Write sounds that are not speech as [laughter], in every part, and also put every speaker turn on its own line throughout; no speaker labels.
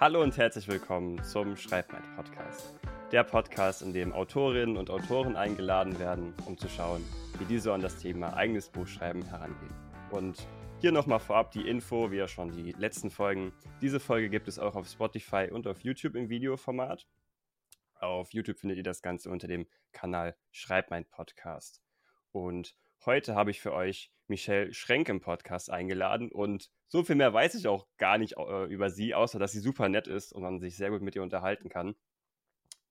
Hallo und herzlich willkommen zum Schreibmeid Podcast. Der Podcast, in dem Autorinnen und Autoren eingeladen werden, um zu schauen, wie diese an das Thema eigenes Buchschreiben herangehen. Und hier nochmal vorab die Info, wie ja schon die letzten Folgen. Diese Folge gibt es auch auf Spotify und auf YouTube im Videoformat. Auf YouTube findet ihr das Ganze unter dem Kanal Schreibmein Podcast. Und heute habe ich für euch Michelle Schrenk im Podcast eingeladen und so viel mehr weiß ich auch gar nicht äh, über sie, außer dass sie super nett ist und man sich sehr gut mit ihr unterhalten kann.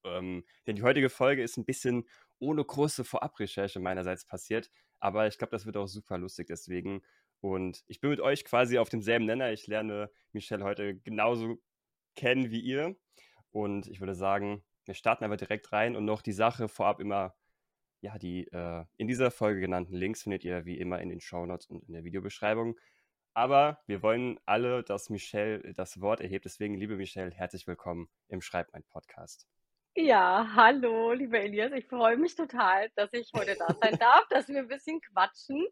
Ähm, denn die heutige Folge ist ein bisschen ohne große Vorabrecherche meinerseits passiert, aber ich glaube, das wird auch super lustig deswegen. Und ich bin mit euch quasi auf demselben Nenner. Ich lerne Michelle heute genauso kennen wie ihr. Und ich würde sagen, wir starten aber direkt rein und noch die Sache vorab immer ja, die äh, in dieser Folge genannten Links findet ihr wie immer in den Shownotes und in der Videobeschreibung. Aber wir wollen alle, dass Michelle das Wort erhebt. Deswegen, liebe Michelle, herzlich willkommen im Schreib mein Podcast.
Ja, hallo, lieber Elias. Ich freue mich total, dass ich heute da sein [laughs] darf, dass wir ein bisschen quatschen.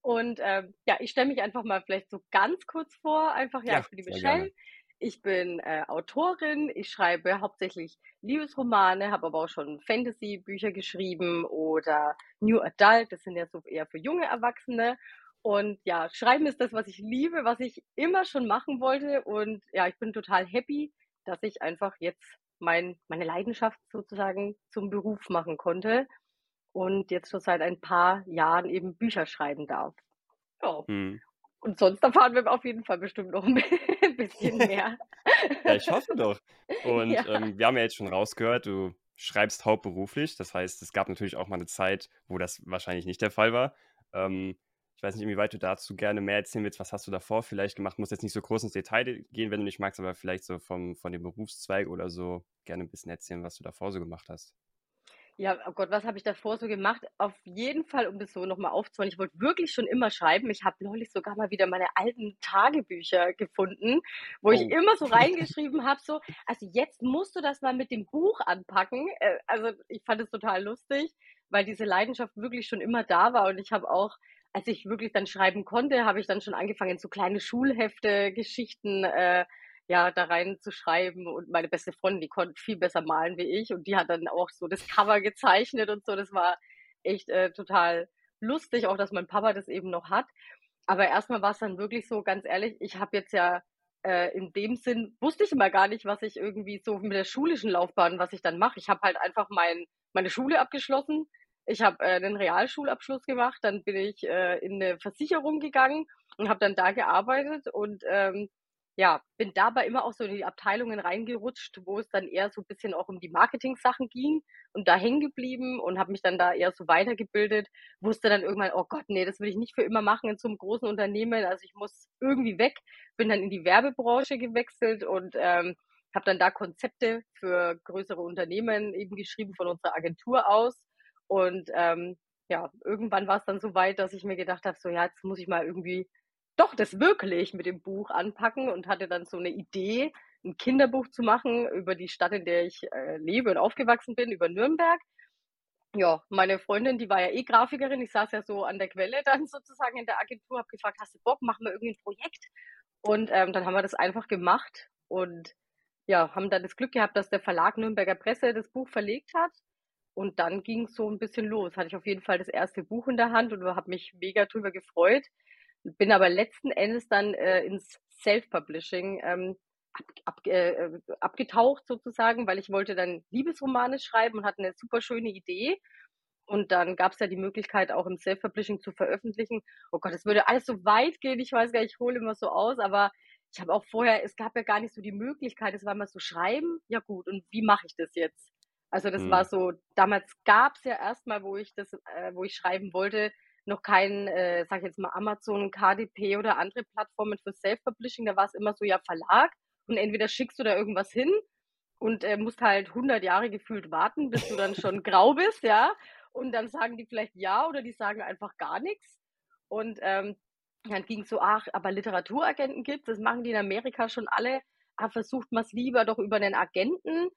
Und ähm, ja, ich stelle mich einfach mal vielleicht so ganz kurz vor. Einfach, ja, ja ich bin die Michelle. Gerne. Ich bin äh, Autorin, ich schreibe hauptsächlich Liebesromane, habe aber auch schon Fantasy-Bücher geschrieben oder New Adult, das sind ja so eher für junge Erwachsene. Und ja, Schreiben ist das, was ich liebe, was ich immer schon machen wollte. Und ja, ich bin total happy, dass ich einfach jetzt mein, meine Leidenschaft sozusagen zum Beruf machen konnte und jetzt schon seit ein paar Jahren eben Bücher schreiben darf. Ja. Hm. Und sonst erfahren wir auf jeden Fall bestimmt noch [laughs] ein bisschen mehr.
ja, ich hoffe doch. Und ja. ähm, wir haben ja jetzt schon rausgehört, du schreibst hauptberuflich. Das heißt, es gab natürlich auch mal eine Zeit, wo das wahrscheinlich nicht der Fall war. Ähm, ich weiß nicht, inwieweit du dazu gerne mehr erzählen willst. Was hast du davor vielleicht gemacht? Muss jetzt nicht so groß ins Detail gehen, wenn du nicht magst, aber vielleicht so vom, von dem Berufszweig oder so gerne ein bisschen erzählen, was du davor so gemacht hast.
Ja, oh Gott, was habe ich davor so gemacht? Auf jeden Fall, um das so nochmal aufzuholen. Ich wollte wirklich schon immer schreiben. Ich habe neulich sogar mal wieder meine alten Tagebücher gefunden, wo oh. ich immer so [laughs] reingeschrieben habe, so, also jetzt musst du das mal mit dem Buch anpacken. Äh, also ich fand es total lustig, weil diese Leidenschaft wirklich schon immer da war und ich habe auch als ich wirklich dann schreiben konnte, habe ich dann schon angefangen, so kleine Schulhefte, Geschichten äh, ja, da rein zu schreiben. Und meine beste Freundin, die konnte viel besser malen wie ich. Und die hat dann auch so das Cover gezeichnet und so. Das war echt äh, total lustig, auch dass mein Papa das eben noch hat. Aber erstmal war es dann wirklich so, ganz ehrlich, ich habe jetzt ja äh, in dem Sinn, wusste ich immer gar nicht, was ich irgendwie so mit der schulischen Laufbahn, was ich dann mache. Ich habe halt einfach mein, meine Schule abgeschlossen. Ich habe äh, einen Realschulabschluss gemacht, dann bin ich äh, in eine Versicherung gegangen und habe dann da gearbeitet und ähm, ja, bin dabei immer auch so in die Abteilungen reingerutscht, wo es dann eher so ein bisschen auch um die Marketing-Sachen ging und da hängen geblieben und habe mich dann da eher so weitergebildet, wusste dann irgendwann, oh Gott, nee, das will ich nicht für immer machen in so einem großen Unternehmen, also ich muss irgendwie weg, bin dann in die Werbebranche gewechselt und ähm, habe dann da Konzepte für größere Unternehmen eben geschrieben von unserer Agentur aus. Und ähm, ja, irgendwann war es dann so weit, dass ich mir gedacht habe, so ja, jetzt muss ich mal irgendwie doch das wirklich mit dem Buch anpacken und hatte dann so eine Idee, ein Kinderbuch zu machen über die Stadt, in der ich äh, lebe und aufgewachsen bin, über Nürnberg. Ja, meine Freundin, die war ja eh Grafikerin, ich saß ja so an der Quelle dann sozusagen in der Agentur, habe gefragt, hast du Bock, machen wir irgendwie ein Projekt? Und ähm, dann haben wir das einfach gemacht und ja, haben dann das Glück gehabt, dass der Verlag Nürnberger Presse das Buch verlegt hat. Und dann ging es so ein bisschen los. Hatte ich auf jeden Fall das erste Buch in der Hand und habe mich mega drüber gefreut bin aber letzten Endes dann äh, ins Self-Publishing ähm, ab, ab, äh, abgetaucht sozusagen, weil ich wollte dann Liebesromane schreiben und hatte eine super schöne Idee. Und dann gab es ja die Möglichkeit, auch im Self-Publishing zu veröffentlichen. Oh Gott, es würde alles so weit gehen. Ich weiß gar nicht, ich hole immer so aus, aber ich habe auch vorher, es gab ja gar nicht so die Möglichkeit, es war mal so schreiben, ja gut, und wie mache ich das jetzt? Also das hm. war so, damals gab es ja erstmal, wo ich das, äh, wo ich schreiben wollte, noch kein, äh, sag ich jetzt mal, Amazon, KDP oder andere Plattformen für Self-Publishing. Da war es immer so, ja, Verlag. Und entweder schickst du da irgendwas hin und äh, musst halt 100 Jahre gefühlt warten, bis du dann schon grau bist, ja. Und dann sagen die vielleicht ja oder die sagen einfach gar nichts. Und ähm, dann ging es so, ach, aber Literaturagenten gibt das machen die in Amerika schon alle. Ah, versucht man es lieber doch über einen Agenten.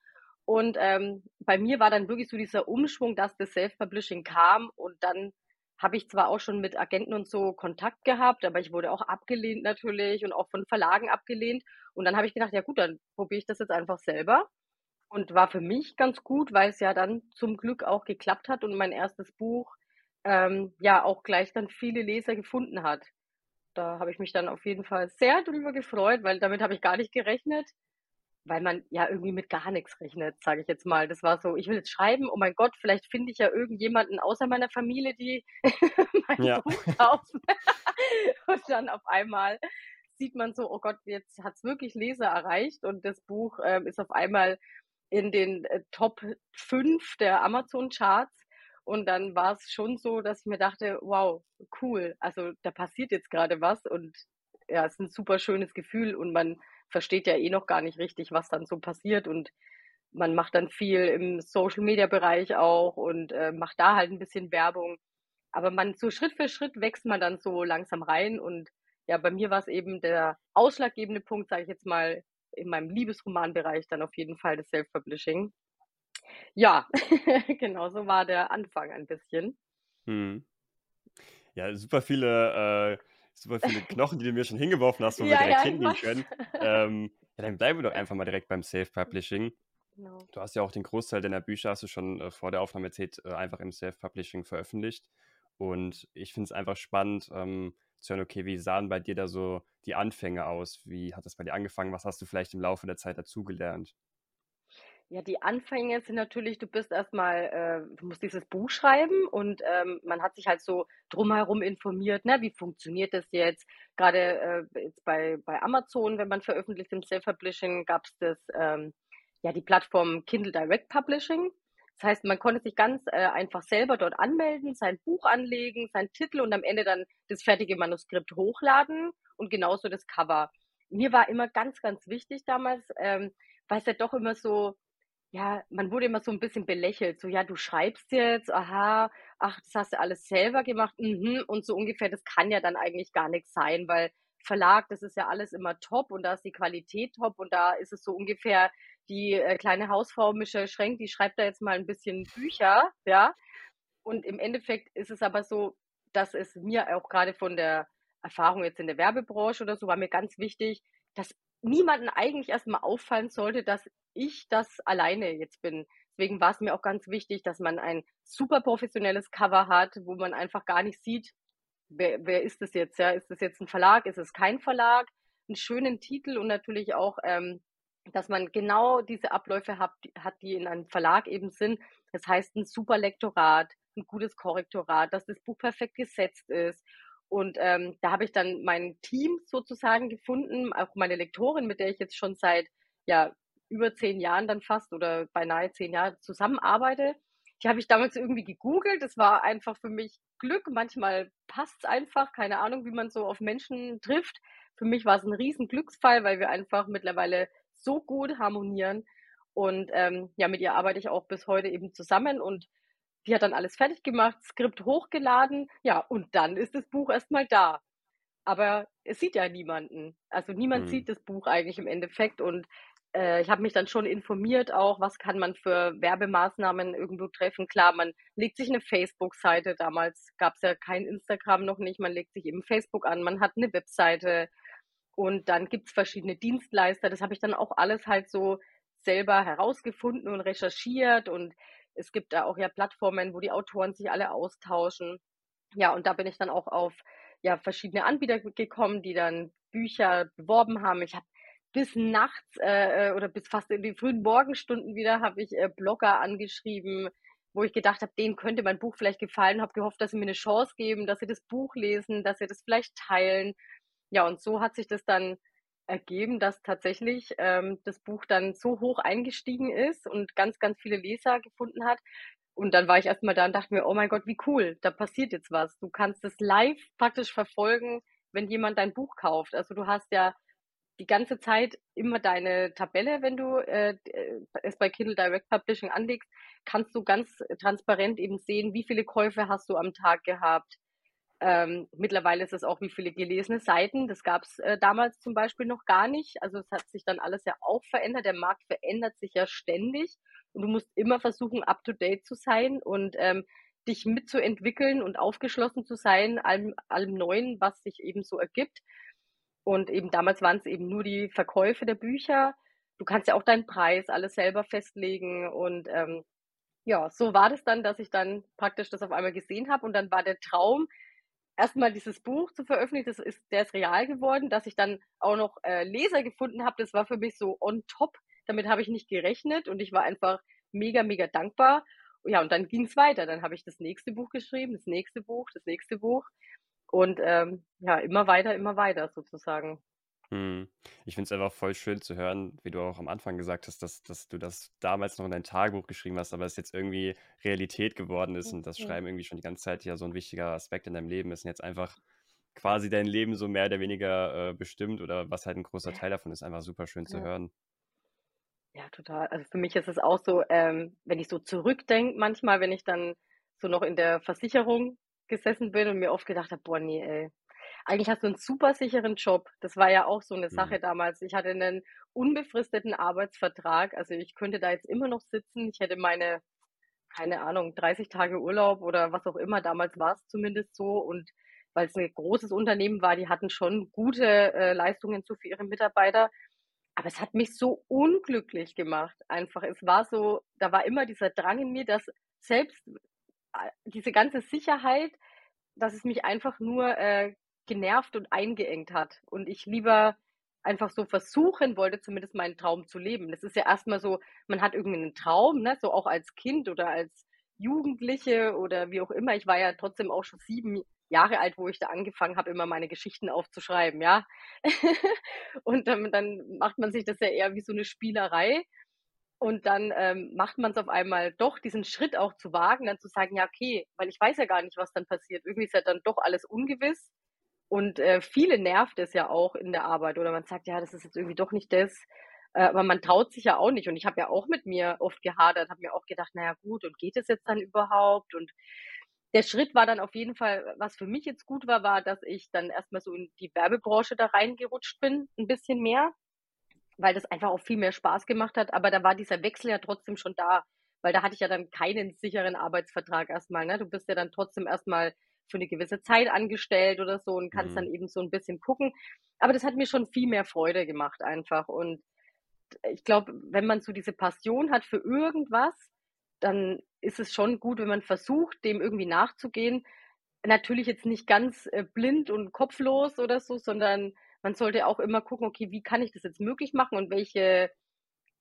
Und ähm, bei mir war dann wirklich so dieser Umschwung, dass das Self-Publishing kam und dann habe ich zwar auch schon mit Agenten und so Kontakt gehabt, aber ich wurde auch abgelehnt natürlich und auch von Verlagen abgelehnt. Und dann habe ich gedacht, ja gut, dann probiere ich das jetzt einfach selber. Und war für mich ganz gut, weil es ja dann zum Glück auch geklappt hat und mein erstes Buch ähm, ja auch gleich dann viele Leser gefunden hat. Da habe ich mich dann auf jeden Fall sehr drüber gefreut, weil damit habe ich gar nicht gerechnet weil man ja irgendwie mit gar nichts rechnet, sage ich jetzt mal. Das war so, ich will jetzt schreiben, oh mein Gott, vielleicht finde ich ja irgendjemanden außer meiner Familie, die [laughs] mein ja. Buch kaufen. [laughs] und dann auf einmal sieht man so, oh Gott, jetzt hat es wirklich Leser erreicht und das Buch ähm, ist auf einmal in den äh, Top 5 der Amazon-Charts. Und dann war es schon so, dass ich mir dachte, wow, cool, also da passiert jetzt gerade was und ja, es ist ein super schönes Gefühl und man versteht ja eh noch gar nicht richtig, was dann so passiert und man macht dann viel im Social Media Bereich auch und äh, macht da halt ein bisschen Werbung. Aber man so Schritt für Schritt wächst man dann so langsam rein und ja, bei mir war es eben der ausschlaggebende Punkt, sage ich jetzt mal, in meinem Liebesromanbereich dann auf jeden Fall das Self-Publishing. Ja, [laughs] genau so war der Anfang ein bisschen. Hm.
Ja, super viele äh, super viele Knochen, die du mir schon hingeworfen hast, wo ja, wir direkt ja, hingehen können. [laughs] Ähm, ja, dann bleiben wir doch einfach mal direkt beim Self-Publishing. Genau. Du hast ja auch den Großteil deiner Bücher, hast du schon äh, vor der Aufnahme erzählt, äh, einfach im Self-Publishing veröffentlicht. Und ich finde es einfach spannend ähm, zu hören, okay, wie sahen bei dir da so die Anfänge aus? Wie hat das bei dir angefangen? Was hast du vielleicht im Laufe der Zeit dazugelernt?
Ja, die Anfänge sind natürlich, du bist erstmal, äh, du musst dieses Buch schreiben und ähm, man hat sich halt so drumherum informiert, ne, wie funktioniert das jetzt? Gerade äh, jetzt bei, bei Amazon, wenn man veröffentlicht im Self-Publishing, gab es das, ähm, ja, die Plattform Kindle Direct Publishing. Das heißt, man konnte sich ganz äh, einfach selber dort anmelden, sein Buch anlegen, seinen Titel und am Ende dann das fertige Manuskript hochladen und genauso das Cover. Mir war immer ganz, ganz wichtig damals, ähm, weil es ja doch immer so, ja, man wurde immer so ein bisschen belächelt, so, ja, du schreibst jetzt, aha, ach, das hast du alles selber gemacht, mhm, und so ungefähr, das kann ja dann eigentlich gar nichts sein, weil Verlag, das ist ja alles immer top und da ist die Qualität top und da ist es so ungefähr die äh, kleine Hausfrau Michelle Schrenk, die schreibt da jetzt mal ein bisschen Bücher, ja. Und im Endeffekt ist es aber so, dass es mir auch gerade von der Erfahrung jetzt in der Werbebranche oder so war mir ganz wichtig, dass niemanden eigentlich erstmal auffallen sollte, dass ich das alleine jetzt bin. Deswegen war es mir auch ganz wichtig, dass man ein super professionelles Cover hat, wo man einfach gar nicht sieht, wer, wer ist das jetzt? Ja? Ist das jetzt ein Verlag? Ist es kein Verlag? Einen schönen Titel und natürlich auch, ähm, dass man genau diese Abläufe hat, hat, die in einem Verlag eben sind. Das heißt, ein super Lektorat, ein gutes Korrektorat, dass das Buch perfekt gesetzt ist. Und ähm, da habe ich dann mein Team sozusagen gefunden, auch meine Lektorin, mit der ich jetzt schon seit ja, über zehn Jahren dann fast oder beinahe zehn Jahre zusammenarbeite. Die habe ich damals irgendwie gegoogelt. Das war einfach für mich Glück. Manchmal passt es einfach. Keine Ahnung, wie man so auf Menschen trifft. Für mich war es ein riesen Glücksfall, weil wir einfach mittlerweile so gut harmonieren. Und ähm, ja, mit ihr arbeite ich auch bis heute eben zusammen und die hat dann alles fertig gemacht, Skript hochgeladen, ja, und dann ist das Buch erstmal da. Aber es sieht ja niemanden. Also niemand mhm. sieht das Buch eigentlich im Endeffekt und äh, ich habe mich dann schon informiert auch, was kann man für Werbemaßnahmen irgendwo treffen. Klar, man legt sich eine Facebook-Seite, damals gab es ja kein Instagram noch nicht, man legt sich eben Facebook an, man hat eine Webseite und dann gibt es verschiedene Dienstleister. Das habe ich dann auch alles halt so selber herausgefunden und recherchiert und es gibt da auch ja Plattformen, wo die Autoren sich alle austauschen. Ja, und da bin ich dann auch auf ja, verschiedene Anbieter gekommen, die dann Bücher beworben haben. Ich habe bis nachts äh, äh, oder bis fast in die frühen Morgenstunden wieder habe ich äh, Blogger angeschrieben, wo ich gedacht habe, denen könnte mein Buch vielleicht gefallen, habe gehofft, dass sie mir eine Chance geben, dass sie das Buch lesen, dass sie das vielleicht teilen. Ja, und so hat sich das dann ergeben, dass tatsächlich ähm, das Buch dann so hoch eingestiegen ist und ganz, ganz viele Leser gefunden hat. Und dann war ich erstmal da und dachte mir, oh mein Gott, wie cool, da passiert jetzt was. Du kannst es live praktisch verfolgen, wenn jemand dein Buch kauft. Also du hast ja die ganze Zeit immer deine Tabelle, wenn du äh, äh, es bei Kindle Direct Publishing anlegst, kannst du ganz transparent eben sehen, wie viele Käufe hast du am Tag gehabt. Ähm, mittlerweile ist es auch, wie viele gelesene Seiten. Das gab es äh, damals zum Beispiel noch gar nicht. Also es hat sich dann alles ja auch verändert. Der Markt verändert sich ja ständig und du musst immer versuchen, up to date zu sein. Und ähm, dich mitzuentwickeln und aufgeschlossen zu sein, allem, allem Neuen, was sich eben so ergibt. Und eben damals waren es eben nur die Verkäufe der Bücher. Du kannst ja auch deinen Preis alles selber festlegen. Und ähm, ja, so war das dann, dass ich dann praktisch das auf einmal gesehen habe. Und dann war der Traum, erstmal dieses Buch zu veröffentlichen, das ist, der ist real geworden, dass ich dann auch noch äh, Leser gefunden habe, das war für mich so on top. Damit habe ich nicht gerechnet und ich war einfach mega, mega dankbar. Ja, und dann ging es weiter. Dann habe ich das nächste Buch geschrieben, das nächste Buch, das nächste Buch. Und ähm, ja, immer weiter, immer weiter sozusagen.
Hm. Ich finde es einfach voll schön zu hören, wie du auch am Anfang gesagt hast, dass, dass du das damals noch in dein Tagebuch geschrieben hast, aber es jetzt irgendwie Realität geworden ist und das Schreiben irgendwie schon die ganze Zeit ja so ein wichtiger Aspekt in deinem Leben ist und jetzt einfach quasi dein Leben so mehr oder weniger äh, bestimmt oder was halt ein großer Teil davon ist, einfach super schön zu
Ja.
hören.
Ja, total. Also für mich ist es auch so, ähm, wenn ich so zurückdenke, manchmal, wenn ich dann so noch in der Versicherung gesessen bin und mir oft gedacht habe, boah, nee, ey, eigentlich hast du einen super sicheren Job. Das war ja auch so eine
Mhm.
Sache damals. Ich hatte einen unbefristeten Arbeitsvertrag. Also ich könnte da jetzt immer noch sitzen. Ich hätte meine, keine Ahnung, 30 Tage Urlaub oder was auch immer. Damals war es zumindest so. Und weil es ein großes Unternehmen war, die hatten schon gute äh, Leistungen so für ihre Mitarbeiter. Aber es hat mich so unglücklich gemacht. Einfach, es war so, da war immer dieser Drang in mir, dass selbst äh, diese ganze Sicherheit, dass es mich einfach nur äh, genervt und eingeengt hat. Und ich lieber einfach so versuchen wollte, zumindest meinen Traum zu leben. Das ist ja erstmal so, man hat irgendwie einen Traum, ne? so auch als Kind oder als Jugendliche oder wie auch immer. Ich war ja trotzdem auch schon sieben Jahre alt, wo ich da angefangen habe, immer meine Geschichten aufzuschreiben, ja. [laughs] und dann, dann macht man sich das ja eher wie so eine Spielerei. Und dann ähm, macht man es auf einmal doch, diesen Schritt auch zu wagen, dann zu sagen, ja, okay, weil ich weiß ja gar nicht, was dann passiert. Irgendwie ist ja dann doch alles ungewiss. Und äh, viele nervt es ja auch in der Arbeit. Oder man sagt, ja, das ist jetzt irgendwie doch nicht das. Äh, aber man traut sich ja auch nicht. Und ich habe ja auch mit mir oft gehadert, habe mir auch gedacht, naja gut, und geht es jetzt dann überhaupt? Und der Schritt war dann auf jeden Fall, was für mich jetzt gut war, war, dass ich dann erstmal so in die Werbebranche da reingerutscht bin, ein bisschen mehr, weil das einfach auch viel mehr Spaß gemacht hat. Aber da war dieser Wechsel ja trotzdem schon da, weil da hatte ich ja dann keinen sicheren Arbeitsvertrag erstmal. Ne? Du bist ja dann trotzdem erstmal für eine gewisse Zeit angestellt oder so und kannst
Mhm.
dann eben so ein bisschen gucken. Aber das hat mir schon viel mehr Freude gemacht einfach. Und ich glaube, wenn man so diese Passion hat für irgendwas, dann ist es schon gut, wenn man versucht, dem irgendwie nachzugehen. Natürlich jetzt nicht ganz äh, blind und kopflos oder so, sondern man sollte auch immer gucken, okay, wie kann ich das jetzt möglich machen und welche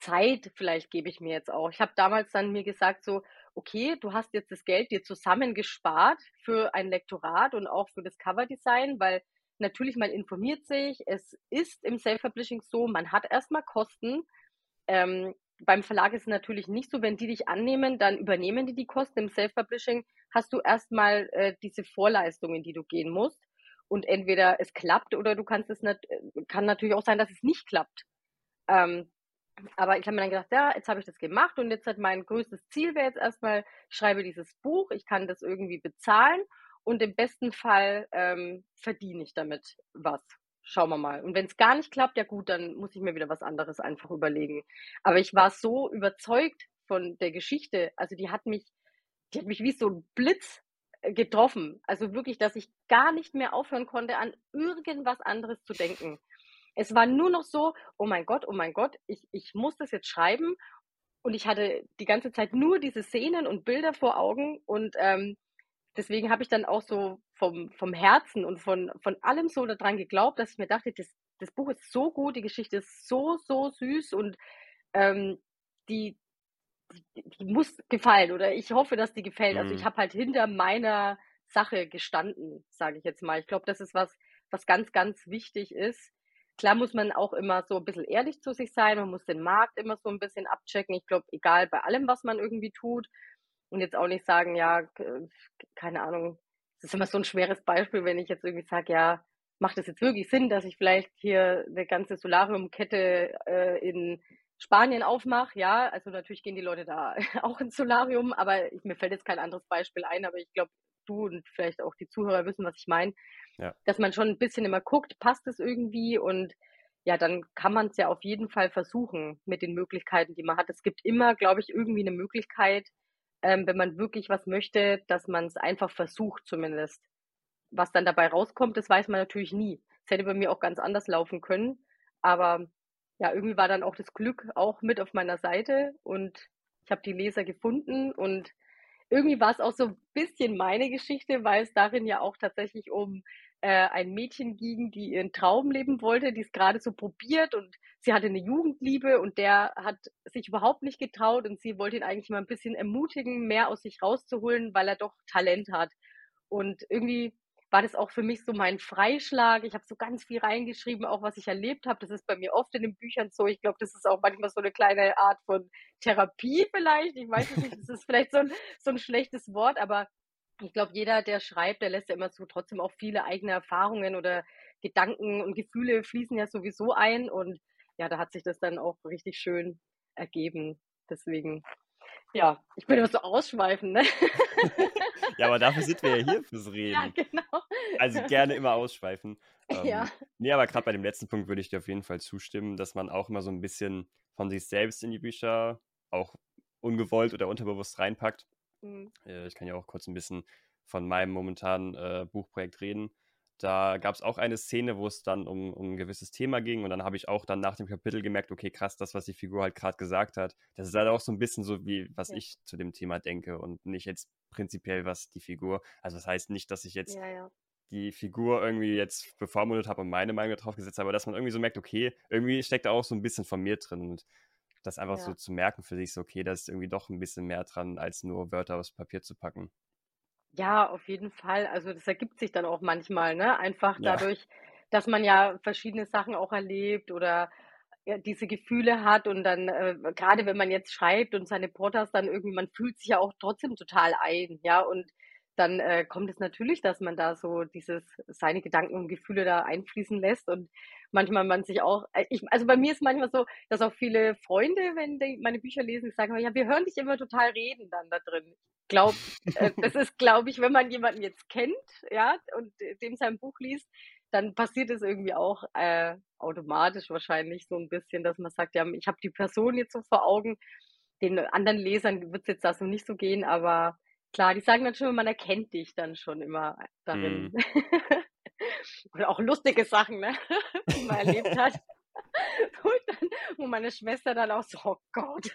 Zeit vielleicht gebe ich mir jetzt auch. Ich habe damals dann mir gesagt, so, okay, du hast jetzt das Geld dir zusammengespart für ein Lektorat und auch für das Coverdesign, weil natürlich man informiert sich, es ist im Self-Publishing so, man hat erstmal Kosten. Ähm, beim Verlag ist es natürlich nicht so, wenn die dich annehmen, dann übernehmen die die Kosten. Im Self-Publishing hast du erstmal äh, diese Vorleistungen, die du gehen musst. Und entweder es klappt oder du kannst es nicht, kann natürlich auch sein, dass es nicht klappt. Ähm, aber ich habe mir dann gedacht, ja, jetzt habe ich das gemacht und jetzt hat mein größtes Ziel wäre jetzt erstmal, ich schreibe dieses Buch, ich kann das irgendwie bezahlen und im besten Fall ähm, verdiene ich damit was. Schauen wir mal. Und wenn es gar nicht klappt, ja gut, dann muss ich mir wieder was anderes einfach überlegen. Aber ich war so überzeugt von der Geschichte. Also die hat mich, die hat mich wie so ein Blitz äh, getroffen. Also wirklich, dass ich gar nicht mehr aufhören konnte, an irgendwas anderes zu denken. Es war nur noch so, oh mein Gott, oh mein Gott, ich, ich muss das jetzt schreiben. Und ich hatte die ganze Zeit nur diese Szenen und Bilder vor Augen. Und ähm, deswegen habe ich dann auch so vom, vom Herzen und von, von allem so daran geglaubt, dass ich mir dachte, das, das Buch ist so gut, die Geschichte ist so, so süß und ähm, die, die, die muss gefallen oder ich hoffe, dass die gefällt. Also ich
Mhm.
habe halt hinter meiner Sache gestanden, sage ich jetzt mal. Ich glaube, das ist was, was ganz, ganz wichtig ist. Klar muss man auch immer so ein bisschen ehrlich zu sich sein. Man muss den Markt immer so ein bisschen abchecken. Ich glaube, egal bei allem, was man irgendwie tut. Und jetzt auch nicht sagen, ja, keine Ahnung. Das ist immer so ein schweres Beispiel, wenn ich jetzt irgendwie sage, ja, macht es jetzt wirklich Sinn, dass ich vielleicht hier eine ganze Solariumkette äh, in Spanien aufmache? Ja, also natürlich gehen die Leute da [laughs] auch ins Solarium, aber ich, mir fällt jetzt kein anderes Beispiel ein, aber ich glaube, du und vielleicht auch die Zuhörer wissen, was ich meine
Ja.
dass man schon ein bisschen immer guckt, passt es irgendwie und ja, dann kann man es ja auf jeden Fall versuchen mit den Möglichkeiten, die man hat. Es gibt immer, glaube ich, irgendwie eine Möglichkeit, ähm, wenn man wirklich was möchte, dass man es einfach versucht zumindest. Was dann dabei rauskommt, das weiß man natürlich nie. Es hätte bei mir auch ganz anders laufen können, aber ja, irgendwie war dann auch das Glück auch mit auf meiner Seite und ich habe die Leser gefunden und irgendwie war es auch so ein bisschen meine Geschichte, weil es darin ja auch tatsächlich um äh, ein Mädchen ging, die ihren Traum leben wollte, die es gerade so probiert und sie hatte eine Jugendliebe und der hat sich überhaupt nicht getraut und sie wollte ihn eigentlich mal ein bisschen ermutigen, mehr aus sich rauszuholen, weil er doch Talent hat. Und irgendwie war das auch für mich so mein Freischlag. Ich habe so ganz viel reingeschrieben, auch was ich erlebt habe. Das ist bei mir oft in den Büchern so. Ich glaube, das ist auch manchmal so eine kleine Art von Therapie vielleicht. Ich weiß es nicht, das ist vielleicht so ein, so ein schlechtes Wort, aber ich glaube, jeder, der schreibt, der lässt ja immer so trotzdem auch viele eigene Erfahrungen oder Gedanken und Gefühle fließen ja sowieso ein. Und ja, da hat sich das dann auch richtig schön ergeben. Deswegen, ja, ich bin immer so ausschweifend, ne? [laughs]
ja, aber dafür sind wir ja hier fürs [laughs] Reden. Ja, genau. Also gerne immer ausschweifen. [laughs] Ähm, ja. Nee, aber gerade bei dem letzten Punkt würde ich dir auf jeden Fall zustimmen, dass man auch immer so ein bisschen von sich selbst in die Bücher auch ungewollt oder unterbewusst reinpackt. Mhm. Äh, ich kann ja auch kurz ein bisschen von meinem momentanen äh, Buchprojekt reden. Da gab es auch eine Szene, wo es dann um, um ein gewisses Thema ging und dann habe ich auch dann nach dem Kapitel gemerkt, okay, krass, das, was die Figur halt gerade gesagt hat, das ist halt auch so ein bisschen so, wie was ja. ich zu dem Thema denke und nicht jetzt prinzipiell, was die Figur, also das heißt nicht, dass ich jetzt ja, ja. die Figur irgendwie jetzt bevormundet habe und meine Meinung darauf gesetzt habe, aber dass man irgendwie so merkt, okay, irgendwie steckt da auch so ein bisschen von mir drin und das einfach ja. so zu merken für sich, so, okay, da ist irgendwie doch ein bisschen mehr dran, als nur Wörter aufs Papier zu packen.
Ja, auf jeden Fall. Also das ergibt sich dann auch manchmal, ne? Einfach ja. dadurch, dass man ja verschiedene Sachen auch erlebt oder ja, diese Gefühle hat und dann, äh, gerade wenn man jetzt schreibt und seine Portas dann irgendwie, man fühlt sich ja auch trotzdem total ein, ja, und dann äh, kommt es natürlich, dass man da so dieses, seine Gedanken und Gefühle da einfließen lässt und manchmal man sich auch, äh, ich, also bei mir ist manchmal so, dass auch viele Freunde, wenn die meine Bücher lesen, sagen, ja, wir hören dich immer total reden dann da drin. Ich glaube, äh, [laughs] das ist, glaube ich, wenn man jemanden jetzt kennt, ja, und dem sein Buch liest, dann passiert es irgendwie auch äh, automatisch wahrscheinlich so ein bisschen, dass man sagt, ja, ich habe die Person jetzt so vor Augen. Den anderen Lesern wird es jetzt da so nicht so gehen, aber Klar, die sagen dann schon, man erkennt dich dann schon immer darin. [laughs] Mm. Und auch lustige Sachen, ne? [laughs] die man erlebt hat. [laughs] Wo, dann, wo, meine Schwester dann auch so, oh Gott.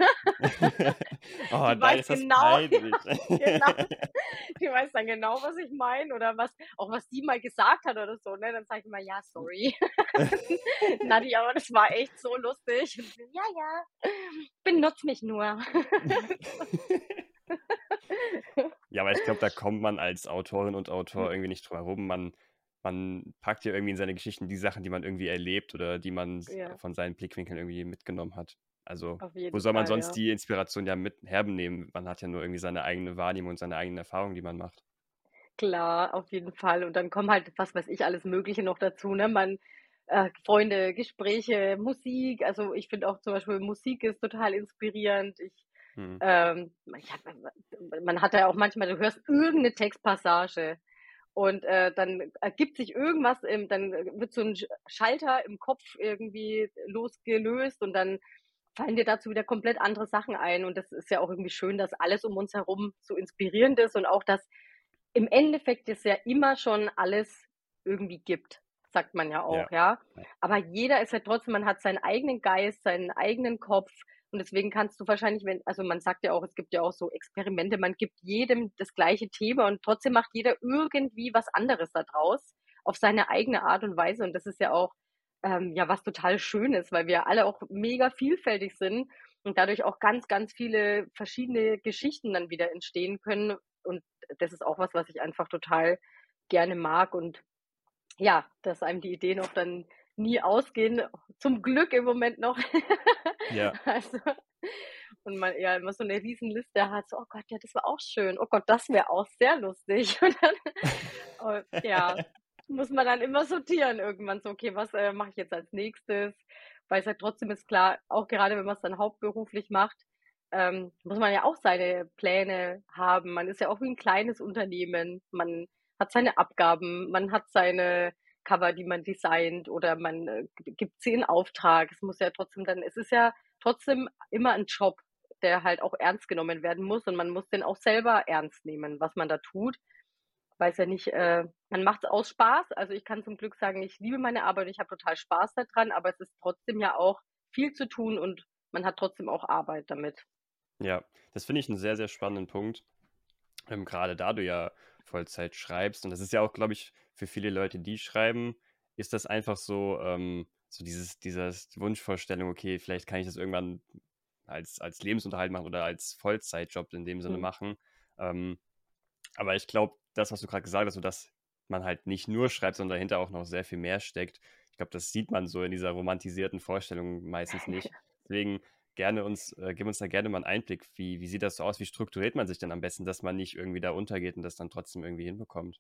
oh, die weiß genau, ja,
genau, die weiß dann genau, was ich meine oder was, auch was die mal gesagt hat oder so, ne? Dann sage ich immer, ja, sorry. Nadi, aber das war echt so lustig. ja, ja, benutz mich nur.
Ja, aber ich glaube, da kommt man als Autorin und Autor hm. irgendwie nicht drum herum. Man, man packt ja irgendwie in seine Geschichten die Sachen, die man irgendwie erlebt oder die man ja. von seinen Blickwinkeln irgendwie mitgenommen hat. Also, wo soll man Fall, sonst ja. die Inspiration ja mit hernehmen? Man hat ja nur irgendwie seine eigene Wahrnehmung und seine eigenen Erfahrungen, die man macht.
Klar, auf jeden Fall. Und dann kommen halt, was weiß ich, alles Mögliche noch dazu. Ne? Man, äh, Freunde, Gespräche, Musik. Also ich finde auch zum Beispiel Musik ist total inspirierend. Ich Mhm. Ähm, hab, man hat ja auch manchmal, du hörst irgendeine Textpassage und äh, dann ergibt sich irgendwas, im, dann wird so ein Schalter im Kopf irgendwie losgelöst und dann fallen dir dazu wieder komplett andere Sachen ein. Und das ist ja auch irgendwie schön, dass alles um uns herum so inspirierend ist und auch, dass im Endeffekt es ja immer schon alles irgendwie gibt, sagt man ja auch, ja. ja. Aber jeder ist ja trotzdem, man hat seinen eigenen Geist, seinen eigenen Kopf und deswegen kannst du wahrscheinlich, wenn, also man sagt ja auch, es gibt ja auch so Experimente, man gibt jedem das gleiche Thema und trotzdem macht jeder irgendwie was anderes da draus auf seine eigene Art und Weise. Und das ist ja auch ähm, ja was total Schönes, weil wir alle auch mega vielfältig sind und dadurch auch ganz, ganz viele verschiedene Geschichten dann wieder entstehen können. Und das ist auch was, was ich einfach total gerne mag. Und ja, dass einem die Ideen auch dann nie ausgehen. Zum Glück im Moment noch. Ja. [laughs] Also, und man ja immer so eine Riesenliste hat, so, oh Gott, ja, das war auch schön. Oh Gott, das wäre auch sehr lustig. [laughs] Und dann, und, ja, muss man dann immer sortieren irgendwann so, okay, was äh, mache ich jetzt als nächstes? Weil es halt trotzdem ist klar, auch gerade wenn man es dann hauptberuflich macht, ähm, muss man ja auch seine Pläne haben. Man ist ja auch wie ein kleines Unternehmen. Man hat seine Abgaben, man hat seine Cover, die man designt oder man äh, gibt sie in Auftrag. Es muss ja trotzdem dann, es ist ja trotzdem immer ein Job. der halt auch ernst genommen werden muss und man muss den auch selber ernst nehmen, was man da tut. Weiß ja nicht, äh, man macht es aus Spaß. Also ich kann zum Glück sagen, ich liebe meine Arbeit, ich habe total Spaß daran, aber es ist trotzdem ja auch viel zu tun und man hat trotzdem auch Arbeit damit.
Ja, das finde ich einen sehr, sehr spannenden Punkt. Ähm, gerade da du ja Vollzeit schreibst, und das ist ja auch, glaube ich, für viele Leute, die schreiben, ist das einfach so, ähm, so dieses, dieses Wunschvorstellung, okay, vielleicht kann ich das irgendwann als, als Lebensunterhalt machen oder als Vollzeitjob in dem Sinne mhm. machen. Ähm, aber ich glaube, das, was du gerade gesagt hast, so dass man halt nicht nur schreibt, sondern dahinter auch noch sehr viel mehr steckt. Ich glaube, das sieht man so in dieser romantisierten Vorstellung meistens [laughs] nicht. Deswegen gerne uns, äh, gib uns da gerne mal einen Einblick. Wie, wie sieht das so aus? Wie strukturiert man sich denn am besten, dass man nicht irgendwie da untergeht und das dann trotzdem irgendwie hinbekommt?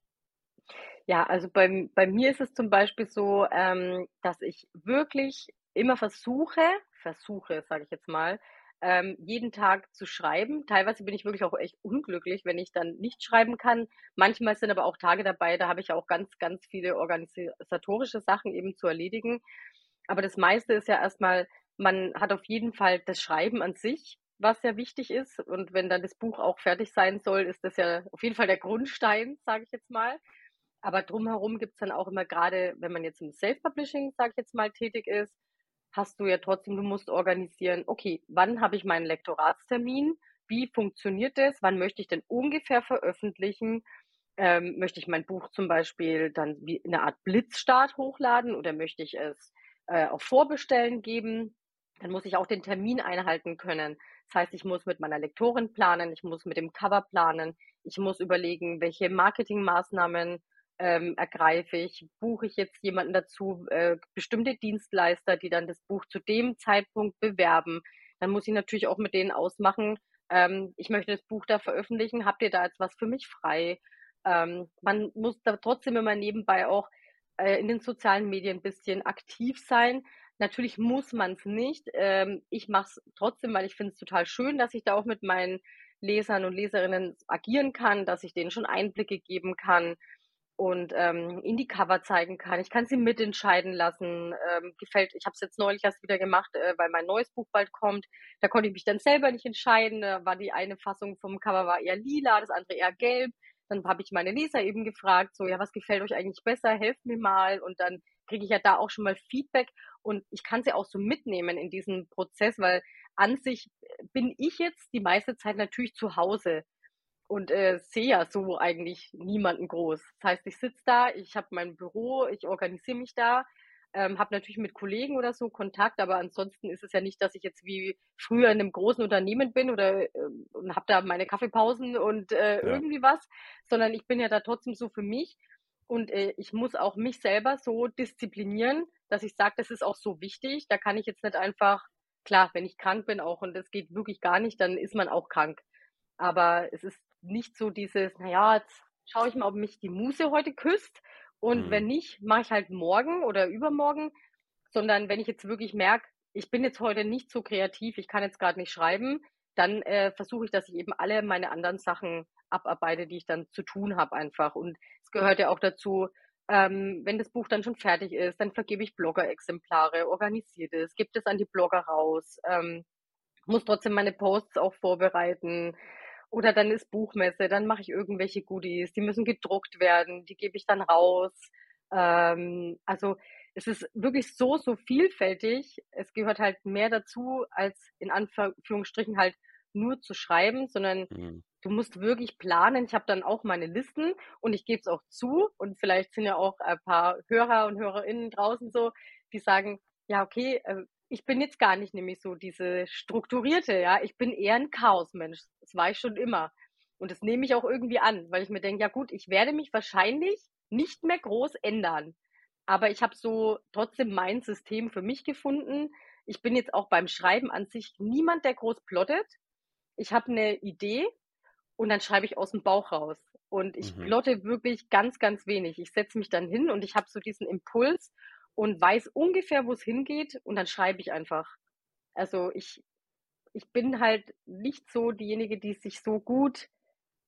Ja, also bei, bei mir ist es zum Beispiel so, ähm, dass ich wirklich immer versuche, versuche, sage ich jetzt mal, ähm, jeden Tag zu schreiben. Teilweise bin ich wirklich auch echt unglücklich, wenn ich dann nicht schreiben kann. Manchmal sind aber auch Tage dabei, da habe ich auch ganz, ganz viele organisatorische Sachen eben zu erledigen. Aber das meiste ist ja erstmal man hat auf jeden Fall das Schreiben an sich, was sehr wichtig ist. Und wenn dann das Buch auch fertig sein soll, ist das ja auf jeden Fall der Grundstein, sage ich jetzt mal. Aber drumherum gibt es dann auch immer gerade, wenn man jetzt im Self-Publishing, sage ich jetzt mal, tätig ist, hast du ja trotzdem, du musst organisieren, okay, wann habe ich meinen Lektoratstermin? Wie funktioniert das? Wann möchte ich denn ungefähr veröffentlichen? Ähm, möchte ich mein Buch zum Beispiel dann wie eine Art Blitzstart hochladen oder möchte ich es äh, auf Vorbestellen geben? dann muss ich auch den Termin einhalten können. Das heißt, ich muss mit meiner Lektorin planen, ich muss mit dem Cover planen, ich muss überlegen, welche Marketingmaßnahmen ähm, ergreife ich, buche ich jetzt jemanden dazu, äh, bestimmte Dienstleister, die dann das Buch zu dem Zeitpunkt bewerben. Dann muss ich natürlich auch mit denen ausmachen, ähm, ich möchte das Buch da veröffentlichen, habt ihr da jetzt was für mich frei? Ähm, man muss da trotzdem immer nebenbei auch äh, in den sozialen Medien ein bisschen aktiv sein, Natürlich muss man es nicht. Ähm, ich mache es trotzdem, weil ich finde es total schön, dass ich da auch mit meinen Lesern und Leserinnen agieren kann, dass ich denen schon Einblicke geben kann und ähm, in die Cover zeigen kann. Ich kann sie mitentscheiden lassen. Ähm, gefällt, ich habe es jetzt neulich erst wieder gemacht, äh, weil mein neues Buch bald kommt. Da konnte ich mich dann selber nicht entscheiden. Da war die eine Fassung vom Cover war eher lila, das andere eher gelb. Dann habe ich meine Leser eben gefragt, so ja, was gefällt euch eigentlich besser? Helft mir mal. Und dann kriege ich ja da auch schon mal Feedback und ich kann sie auch so mitnehmen in diesen Prozess, weil an sich bin ich jetzt die meiste Zeit natürlich zu Hause und äh, sehe ja so eigentlich niemanden groß. Das heißt, ich sitze da, ich habe mein Büro, ich organisiere mich da, ähm, habe natürlich mit Kollegen oder so Kontakt, aber ansonsten ist es ja nicht, dass ich jetzt wie früher in einem großen Unternehmen bin oder äh, und habe da meine Kaffeepausen und äh, ja. irgendwie was, sondern ich bin ja da trotzdem so für mich und äh, ich muss auch mich selber so disziplinieren, dass ich sage, das ist auch so wichtig. Da kann ich jetzt nicht einfach, klar, wenn ich krank bin auch und es geht wirklich gar nicht, dann ist man auch krank. Aber es ist nicht so dieses, naja, jetzt schaue ich mal, ob mich die Muse heute küsst. Und mhm. wenn nicht, mache ich halt morgen oder übermorgen. Sondern wenn ich jetzt wirklich merke, ich bin jetzt heute nicht so kreativ, ich kann jetzt gerade nicht schreiben, dann äh, versuche ich, dass ich eben alle meine anderen Sachen abarbeite, die ich dann zu tun habe einfach. Und es gehört ja auch dazu, ähm, wenn das Buch dann schon fertig ist, dann vergebe ich Blogger-Exemplare, organisiere das, gebe das an die Blogger raus, ähm, muss trotzdem meine Posts auch vorbereiten. Oder dann ist Buchmesse, dann mache ich irgendwelche Goodies, die müssen gedruckt werden, die gebe ich dann raus. Ähm, also es ist wirklich so, so vielfältig. Es gehört halt mehr dazu, als in Anführungsstrichen halt nur zu schreiben, sondern mhm. du musst wirklich planen. Ich habe dann auch meine Listen und ich gebe es auch zu. Und vielleicht sind ja auch ein paar Hörer und Hörerinnen draußen so, die sagen, ja, okay, äh, ich bin jetzt gar nicht nämlich so diese strukturierte, ja. Ich bin eher ein Chaosmensch. Das war ich schon immer. Und das nehme ich auch irgendwie an, weil ich mir denke, ja gut, ich werde mich wahrscheinlich nicht mehr groß ändern. Aber ich habe so trotzdem mein System für mich gefunden. Ich bin jetzt auch beim Schreiben an sich niemand, der groß plottet. Ich habe eine Idee und dann schreibe ich aus dem Bauch raus. Und ich mhm. plotte wirklich ganz, ganz wenig. Ich setze mich dann hin und ich habe so diesen Impuls und weiß ungefähr, wo es hingeht und dann schreibe ich einfach. Also ich, ich bin halt nicht so diejenige, die sich so gut,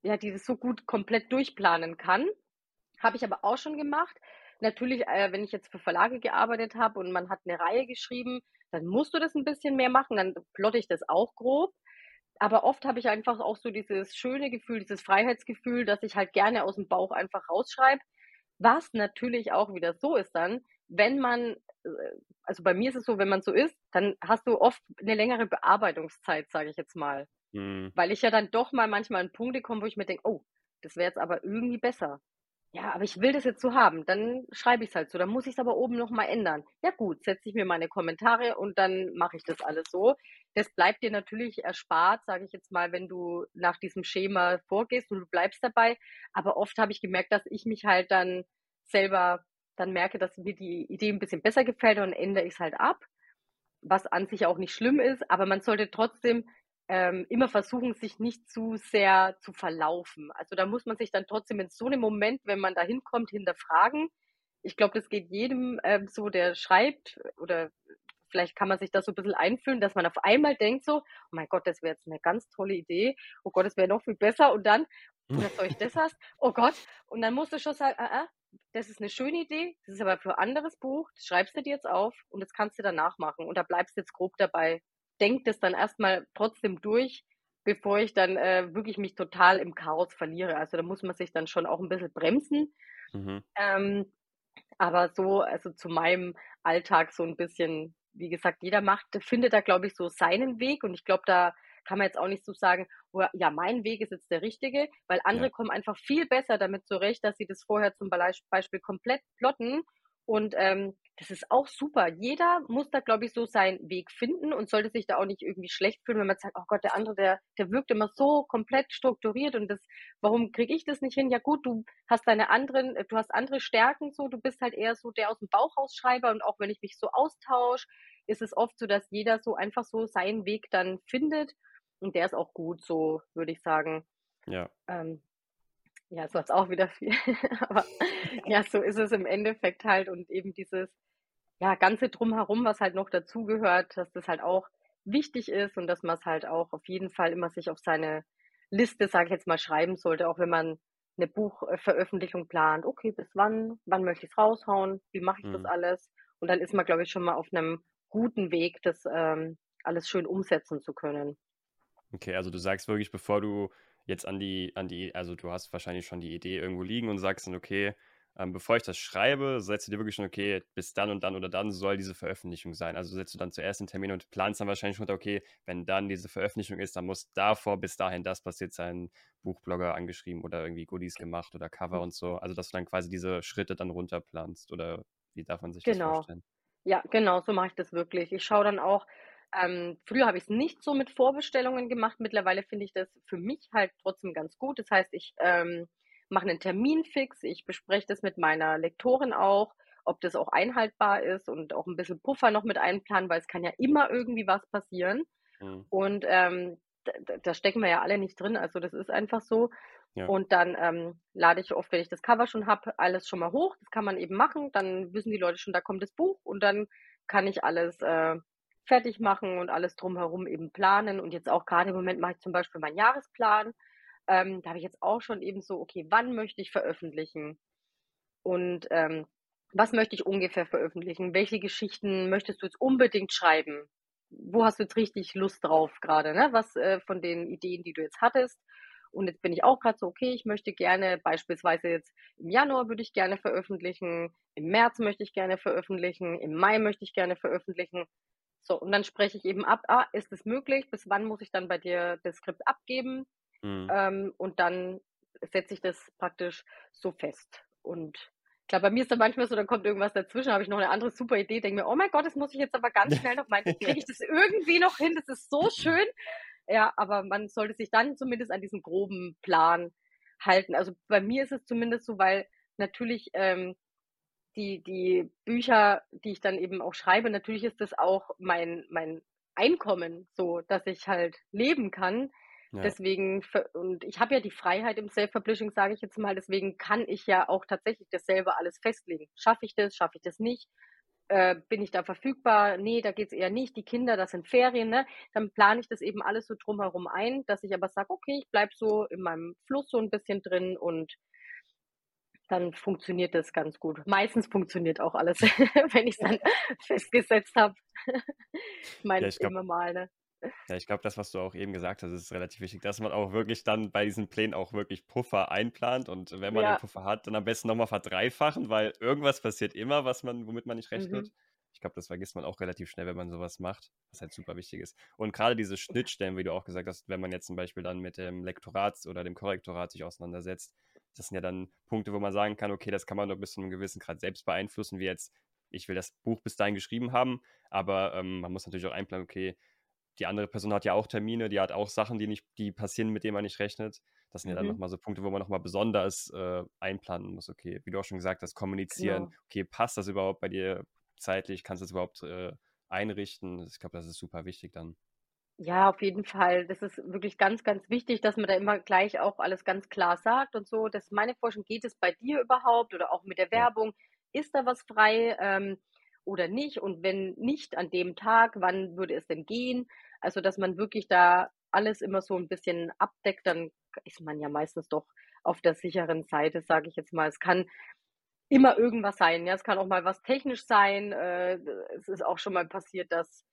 ja, die das so gut komplett durchplanen kann. Habe ich aber auch schon gemacht natürlich, äh, wenn ich jetzt für Verlage gearbeitet habe und man hat eine Reihe geschrieben, dann musst du das ein bisschen mehr machen, dann plotte ich das auch grob. aber oft habe ich einfach auch so dieses schöne Gefühl, dieses Freiheitsgefühl, dass ich halt gerne aus dem Bauch einfach rausschreibe. Was natürlich auch wieder so ist dann, wenn man, äh, also bei mir ist es so, wenn man so ist, dann hast du oft eine längere Bearbeitungszeit, sage ich jetzt mal. Mhm. Weil ich ja dann doch mal manchmal an Punkte komme, wo ich mir denke, oh, das wäre jetzt aber irgendwie besser. Ja, aber ich will das jetzt so haben. Dann schreibe ich es halt so. Dann muss ich es aber oben nochmal ändern. Ja gut, setze ich mir meine Kommentare und dann mache ich das alles so. Das bleibt dir natürlich erspart, sage ich jetzt mal, wenn du nach diesem Schema vorgehst und du bleibst dabei. Aber oft habe ich gemerkt, dass ich mich halt dann selber dann merke, dass mir die Idee ein bisschen besser gefällt und ändere ich es halt ab. Was an sich auch nicht schlimm ist, aber man sollte trotzdem ähm, immer versuchen, sich nicht zu sehr zu verlaufen. Also da muss man sich dann trotzdem in so einem Moment, wenn man da hinkommt, hinterfragen. Ich glaube, das geht jedem ähm, so, der schreibt oder vielleicht kann man sich das so ein bisschen einfühlen, dass man auf einmal denkt so, oh mein Gott, das wäre jetzt eine ganz tolle Idee. Oh Gott, das wäre noch viel besser. Und dann, [laughs] was soll ich das hast? Oh Gott. Und dann musst du schon sagen, ah, ah, das ist eine schöne Idee, das ist aber für ein anderes Buch, das schreibst du dir jetzt auf und das kannst du danach machen. Und da bleibst du jetzt grob dabei denke das dann erstmal trotzdem durch, bevor ich dann äh, wirklich mich total im Chaos verliere. Also da muss man sich dann schon auch ein bisschen bremsen. Mhm. Ähm, aber so, also zu meinem Alltag so ein bisschen, wie gesagt, jeder macht, findet da, glaube ich, so seinen Weg. Und ich glaube, da kann man jetzt auch nicht so sagen, oh, ja, mein Weg ist jetzt der richtige, weil andere ja. kommen einfach viel besser damit zurecht, dass sie das vorher zum Beispiel komplett plotten und ähm, das ist auch super. Jeder muss da, glaube ich, so seinen Weg finden und sollte sich da auch nicht irgendwie schlecht fühlen, wenn man sagt, oh Gott, der andere, der, der wirkt immer so komplett strukturiert und das, warum kriege ich das nicht hin? Ja gut, du hast deine anderen, du hast andere Stärken so, du bist halt eher so der aus dem Bauch rausschreiber und auch wenn ich mich so austausche, ist es oft so, dass jeder so einfach so seinen Weg dann findet und der ist auch gut, so würde ich sagen.
Ja.
Ähm, ja, es war auch wieder viel. [laughs] Aber [laughs] ja, so ist es im Endeffekt halt und eben dieses ja, ganze Drumherum, was halt noch dazugehört, dass das halt auch wichtig ist und dass man es halt auch auf jeden Fall immer sich auf seine Liste, sage ich jetzt mal, schreiben sollte, auch wenn man eine Buchveröffentlichung plant. Okay, bis wann? Wann möchte ich es raushauen? Wie mache ich mhm. das alles? Und dann ist man, glaube ich, schon mal auf einem guten Weg, das ähm, alles schön umsetzen zu können.
Okay, also du sagst wirklich, bevor du jetzt an die, an die, also du hast wahrscheinlich schon die Idee irgendwo liegen und sagst dann, okay, ähm, bevor ich das schreibe, setzt du dir wirklich schon, okay, bis dann und dann oder dann soll diese Veröffentlichung sein. Also setzt du dann zuerst einen Termin und planst dann wahrscheinlich schon, okay, wenn dann diese Veröffentlichung ist, dann muss davor bis dahin das passiert sein, Buchblogger angeschrieben oder irgendwie Goodies gemacht oder Cover und so. Also dass du dann quasi diese Schritte dann runterplanst oder wie darf man sich genau. das vorstellen?
Ja, genau, so mache ich das wirklich. Ich schaue dann auch, ähm, früher habe ich es nicht so mit Vorbestellungen gemacht. Mittlerweile finde ich das für mich halt trotzdem ganz gut. Das heißt, ich ähm, mache einen Termin fix, ich bespreche das mit meiner Lektorin auch, ob das auch einhaltbar ist und auch ein bisschen Puffer noch mit einplanen, weil es kann ja immer irgendwie was passieren. Mhm. Und ähm, da, da, stecken wir ja alle nicht drin. Also das ist einfach so. Ja. Und dann ähm, lade ich oft, wenn ich das Cover schon habe, alles schon mal hoch. Das kann man eben machen. Dann wissen die Leute schon, da kommt das Buch und dann kann ich alles äh, fertig machen und alles drumherum eben planen. Und jetzt auch gerade im Moment mache ich zum Beispiel meinen Jahresplan. Ähm, da habe ich jetzt auch schon eben so, okay, wann möchte ich veröffentlichen? Und ähm, was möchte ich ungefähr veröffentlichen? Welche Geschichten möchtest du jetzt unbedingt schreiben? Wo hast du jetzt richtig Lust drauf gerade? Ne? Was äh, von den Ideen, die du jetzt hattest? Und jetzt bin ich auch gerade so, okay, ich möchte gerne beispielsweise jetzt im Januar würde ich gerne veröffentlichen, im März möchte ich gerne veröffentlichen, im Mai möchte ich gerne veröffentlichen. So, und dann spreche ich eben ab, ah, ist es möglich? Bis wann muss ich dann bei dir das Skript abgeben? Mhm. Ähm, und dann setze ich das praktisch so fest. Und klar, bei mir ist dann manchmal so, dann kommt irgendwas dazwischen, habe ich noch eine andere super Idee, denke mir, oh mein Gott, das muss ich jetzt aber ganz [laughs] schnell noch meinen, [laughs] kriege ich das irgendwie noch hin, das ist so schön. Ja, aber man sollte sich dann zumindest an diesen groben Plan halten. Also bei mir ist es zumindest so, weil natürlich ähm, die, die Bücher, die ich dann eben auch schreibe, natürlich ist das auch mein, mein Einkommen, so dass ich halt leben kann. Ja. Deswegen, und ich habe ja die Freiheit im Self-Publishing, sage ich jetzt mal, deswegen kann ich ja auch tatsächlich das selber alles festlegen. Schaffe ich das, schaffe ich das nicht? Äh, bin ich da verfügbar? Nee, da geht es eher nicht. Die Kinder, das sind Ferien, ne? Dann plane ich das eben alles so drumherum ein, dass ich aber sage, okay, ich bleibe so in meinem Fluss so ein bisschen drin und dann funktioniert das ganz gut. Meistens funktioniert auch alles, [laughs] wenn ich es dann [laughs] festgesetzt habe. ich meine, ja, immer mal, ne?
Ja, ich glaube, das, was du auch eben gesagt hast, ist relativ wichtig, dass man auch wirklich dann bei diesen Plänen auch wirklich Puffer einplant und wenn man ja. den Puffer hat, dann am besten nochmal verdreifachen, weil irgendwas passiert immer, was man, womit man nicht rechnet. Mhm. Ich glaube, das vergisst man auch relativ schnell, wenn man sowas macht, was halt super wichtig ist. Und gerade diese Schnittstellen, wie du auch gesagt hast, wenn man jetzt zum Beispiel dann mit dem Lektorat oder dem Korrektorat sich auseinandersetzt, das sind ja dann Punkte, wo man sagen kann, okay, das kann man doch bis zu einem gewissen Grad selbst beeinflussen, wie jetzt, ich will das Buch bis dahin geschrieben haben, aber ähm, man muss natürlich auch einplanen, okay, die andere Person hat ja auch Termine, die hat auch Sachen, die nicht, die passieren, mit denen man nicht rechnet. Das sind mhm. ja dann mhm. nochmal so Punkte, wo man nochmal besonders äh, einplanen muss. Okay, wie du auch schon gesagt hast, kommunizieren. Genau. Okay, passt das überhaupt bei dir? zeitlich kannst du es überhaupt äh, einrichten? Ich glaube, das ist super wichtig dann.
Ja, auf jeden Fall. Das ist wirklich ganz, ganz wichtig, dass man da immer gleich auch alles ganz klar sagt und so. Das ist meine Forschung. Geht es bei dir überhaupt oder auch mit der Werbung? Ist da was frei ähm, oder nicht? Und wenn nicht an dem Tag, wann würde es denn gehen? Also, dass man wirklich da alles immer so ein bisschen abdeckt, dann ist man ja meistens doch auf der sicheren Seite, sage ich jetzt mal. Es kann immer irgendwas sein. Ja, es kann auch mal was technisch sein. Äh, es ist auch schon mal passiert, dass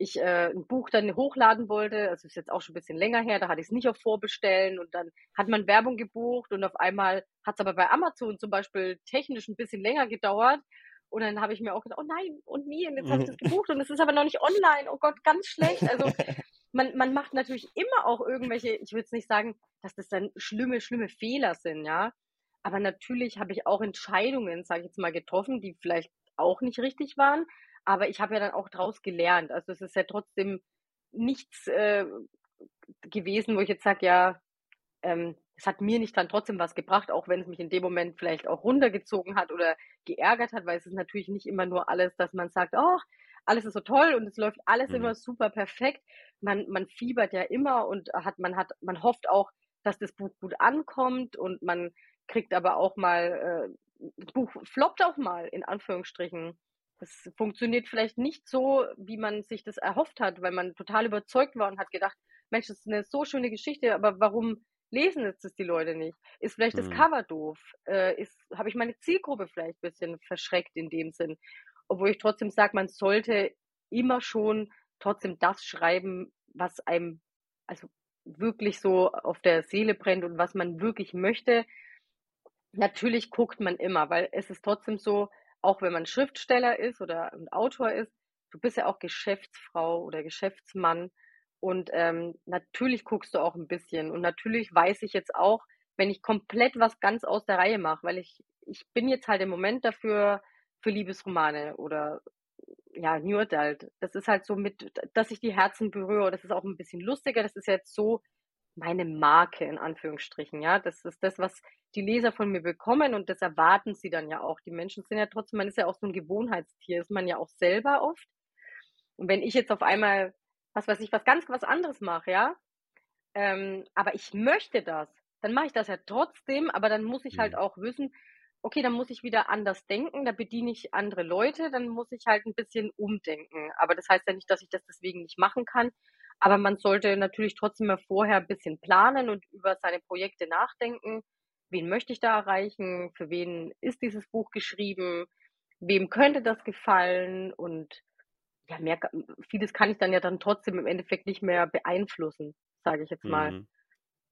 ich äh, ein Buch dann hochladen wollte. Das ist jetzt auch schon ein bisschen länger her. Da hatte ich es nicht auf Vorbestellen und dann hat man Werbung gebucht und auf einmal hat es aber bei Amazon zum Beispiel technisch ein bisschen länger gedauert. Und dann habe ich mir auch gedacht, oh nein, und nie, und jetzt habe ich das [laughs] gebucht und es ist aber noch nicht online. Oh Gott, ganz schlecht. Also man, man macht natürlich immer auch irgendwelche, ich würde es nicht sagen, dass das dann schlimme, schlimme Fehler sind, ja. Aber natürlich habe ich auch Entscheidungen, sage ich jetzt mal, getroffen, die vielleicht auch nicht richtig waren. Aber ich habe ja dann auch daraus gelernt. Also es ist ja trotzdem nichts äh, gewesen, wo ich jetzt sage, ja, ähm, es hat mir nicht dann trotzdem was gebracht, auch wenn es mich in dem Moment vielleicht auch runtergezogen hat oder geärgert hat, weil es ist natürlich nicht immer nur alles, dass man sagt, oh, alles ist so toll und es läuft alles mhm. immer super perfekt. Man, man fiebert ja immer und hat, man hat, man hofft auch, dass das Buch gut ankommt und man kriegt aber auch mal, äh, das Buch floppt auch mal, in Anführungsstrichen. Das funktioniert vielleicht nicht so, wie man sich das erhofft hat, weil man total überzeugt war und hat gedacht, Mensch, das ist eine so schöne Geschichte, aber warum lesen jetzt das die Leute nicht? Ist vielleicht mhm. das Cover doof? Äh, habe ich meine Zielgruppe vielleicht ein bisschen verschreckt in dem Sinn? Obwohl ich trotzdem sage, man sollte immer schon trotzdem das schreiben, was einem also wirklich so auf der Seele brennt und was man wirklich möchte. Natürlich guckt man immer, weil es ist trotzdem so, auch wenn man Schriftsteller ist oder ein Autor ist, du bist ja auch Geschäftsfrau oder Geschäftsmann und ähm, natürlich guckst du auch ein bisschen und natürlich weiß ich jetzt auch, wenn ich komplett was ganz aus der Reihe mache, weil ich ich bin jetzt halt im Moment dafür für Liebesromane oder ja, New Adult. Das ist halt so mit, dass ich die Herzen berühre. Das ist auch ein bisschen lustiger. Das ist jetzt so meine Marke in Anführungsstrichen. Ja, das ist das, was die Leser von mir bekommen und das erwarten sie dann ja auch. Die Menschen sind ja trotzdem, man ist ja auch so ein Gewohnheitstier, ist man ja auch selber oft. Und wenn ich jetzt auf einmal, was weiß ich, was ganz was anderes mache, ja, ähm, aber ich möchte das, dann mache ich das ja trotzdem, aber dann muss ich halt mhm. auch wissen, okay, dann muss ich wieder anders denken, da bediene ich andere Leute, dann muss ich halt ein bisschen umdenken. Aber das heißt ja nicht, dass ich das deswegen nicht machen kann. Aber man sollte natürlich trotzdem mal vorher ein bisschen planen und über seine Projekte nachdenken wen möchte ich da erreichen, für wen ist dieses Buch geschrieben, wem könnte das gefallen und ja, mehr, vieles kann ich dann ja dann trotzdem im Endeffekt nicht mehr beeinflussen, sage ich jetzt mal. Mhm.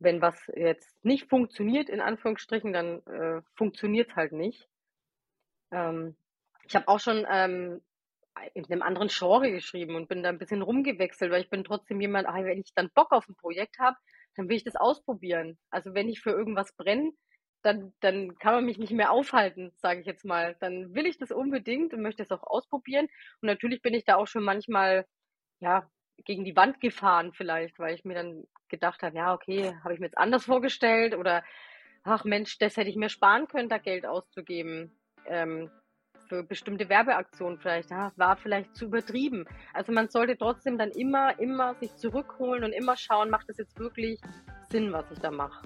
Wenn was jetzt nicht funktioniert, in Anführungsstrichen, dann äh, funktioniert es halt nicht. Ähm, ich habe auch schon ähm, in einem anderen Genre geschrieben und bin da ein bisschen rumgewechselt, weil ich bin trotzdem jemand, ah, wenn ich dann Bock auf ein Projekt habe, dann will ich das ausprobieren. Also wenn ich für irgendwas brenne, dann, dann kann man mich nicht mehr aufhalten, sage ich jetzt mal. Dann will ich das unbedingt und möchte es auch ausprobieren. Und natürlich bin ich da auch schon manchmal, ja, gegen die Wand gefahren vielleicht, weil ich mir dann gedacht habe, ja, okay, habe ich mir jetzt anders vorgestellt oder ach Mensch, das hätte ich mir sparen können, da Geld auszugeben. Ähm, für bestimmte Werbeaktionen vielleicht, ja, war vielleicht zu übertrieben. Also man sollte trotzdem dann immer, immer sich zurückholen und immer schauen, macht es jetzt wirklich Sinn, was ich da mache.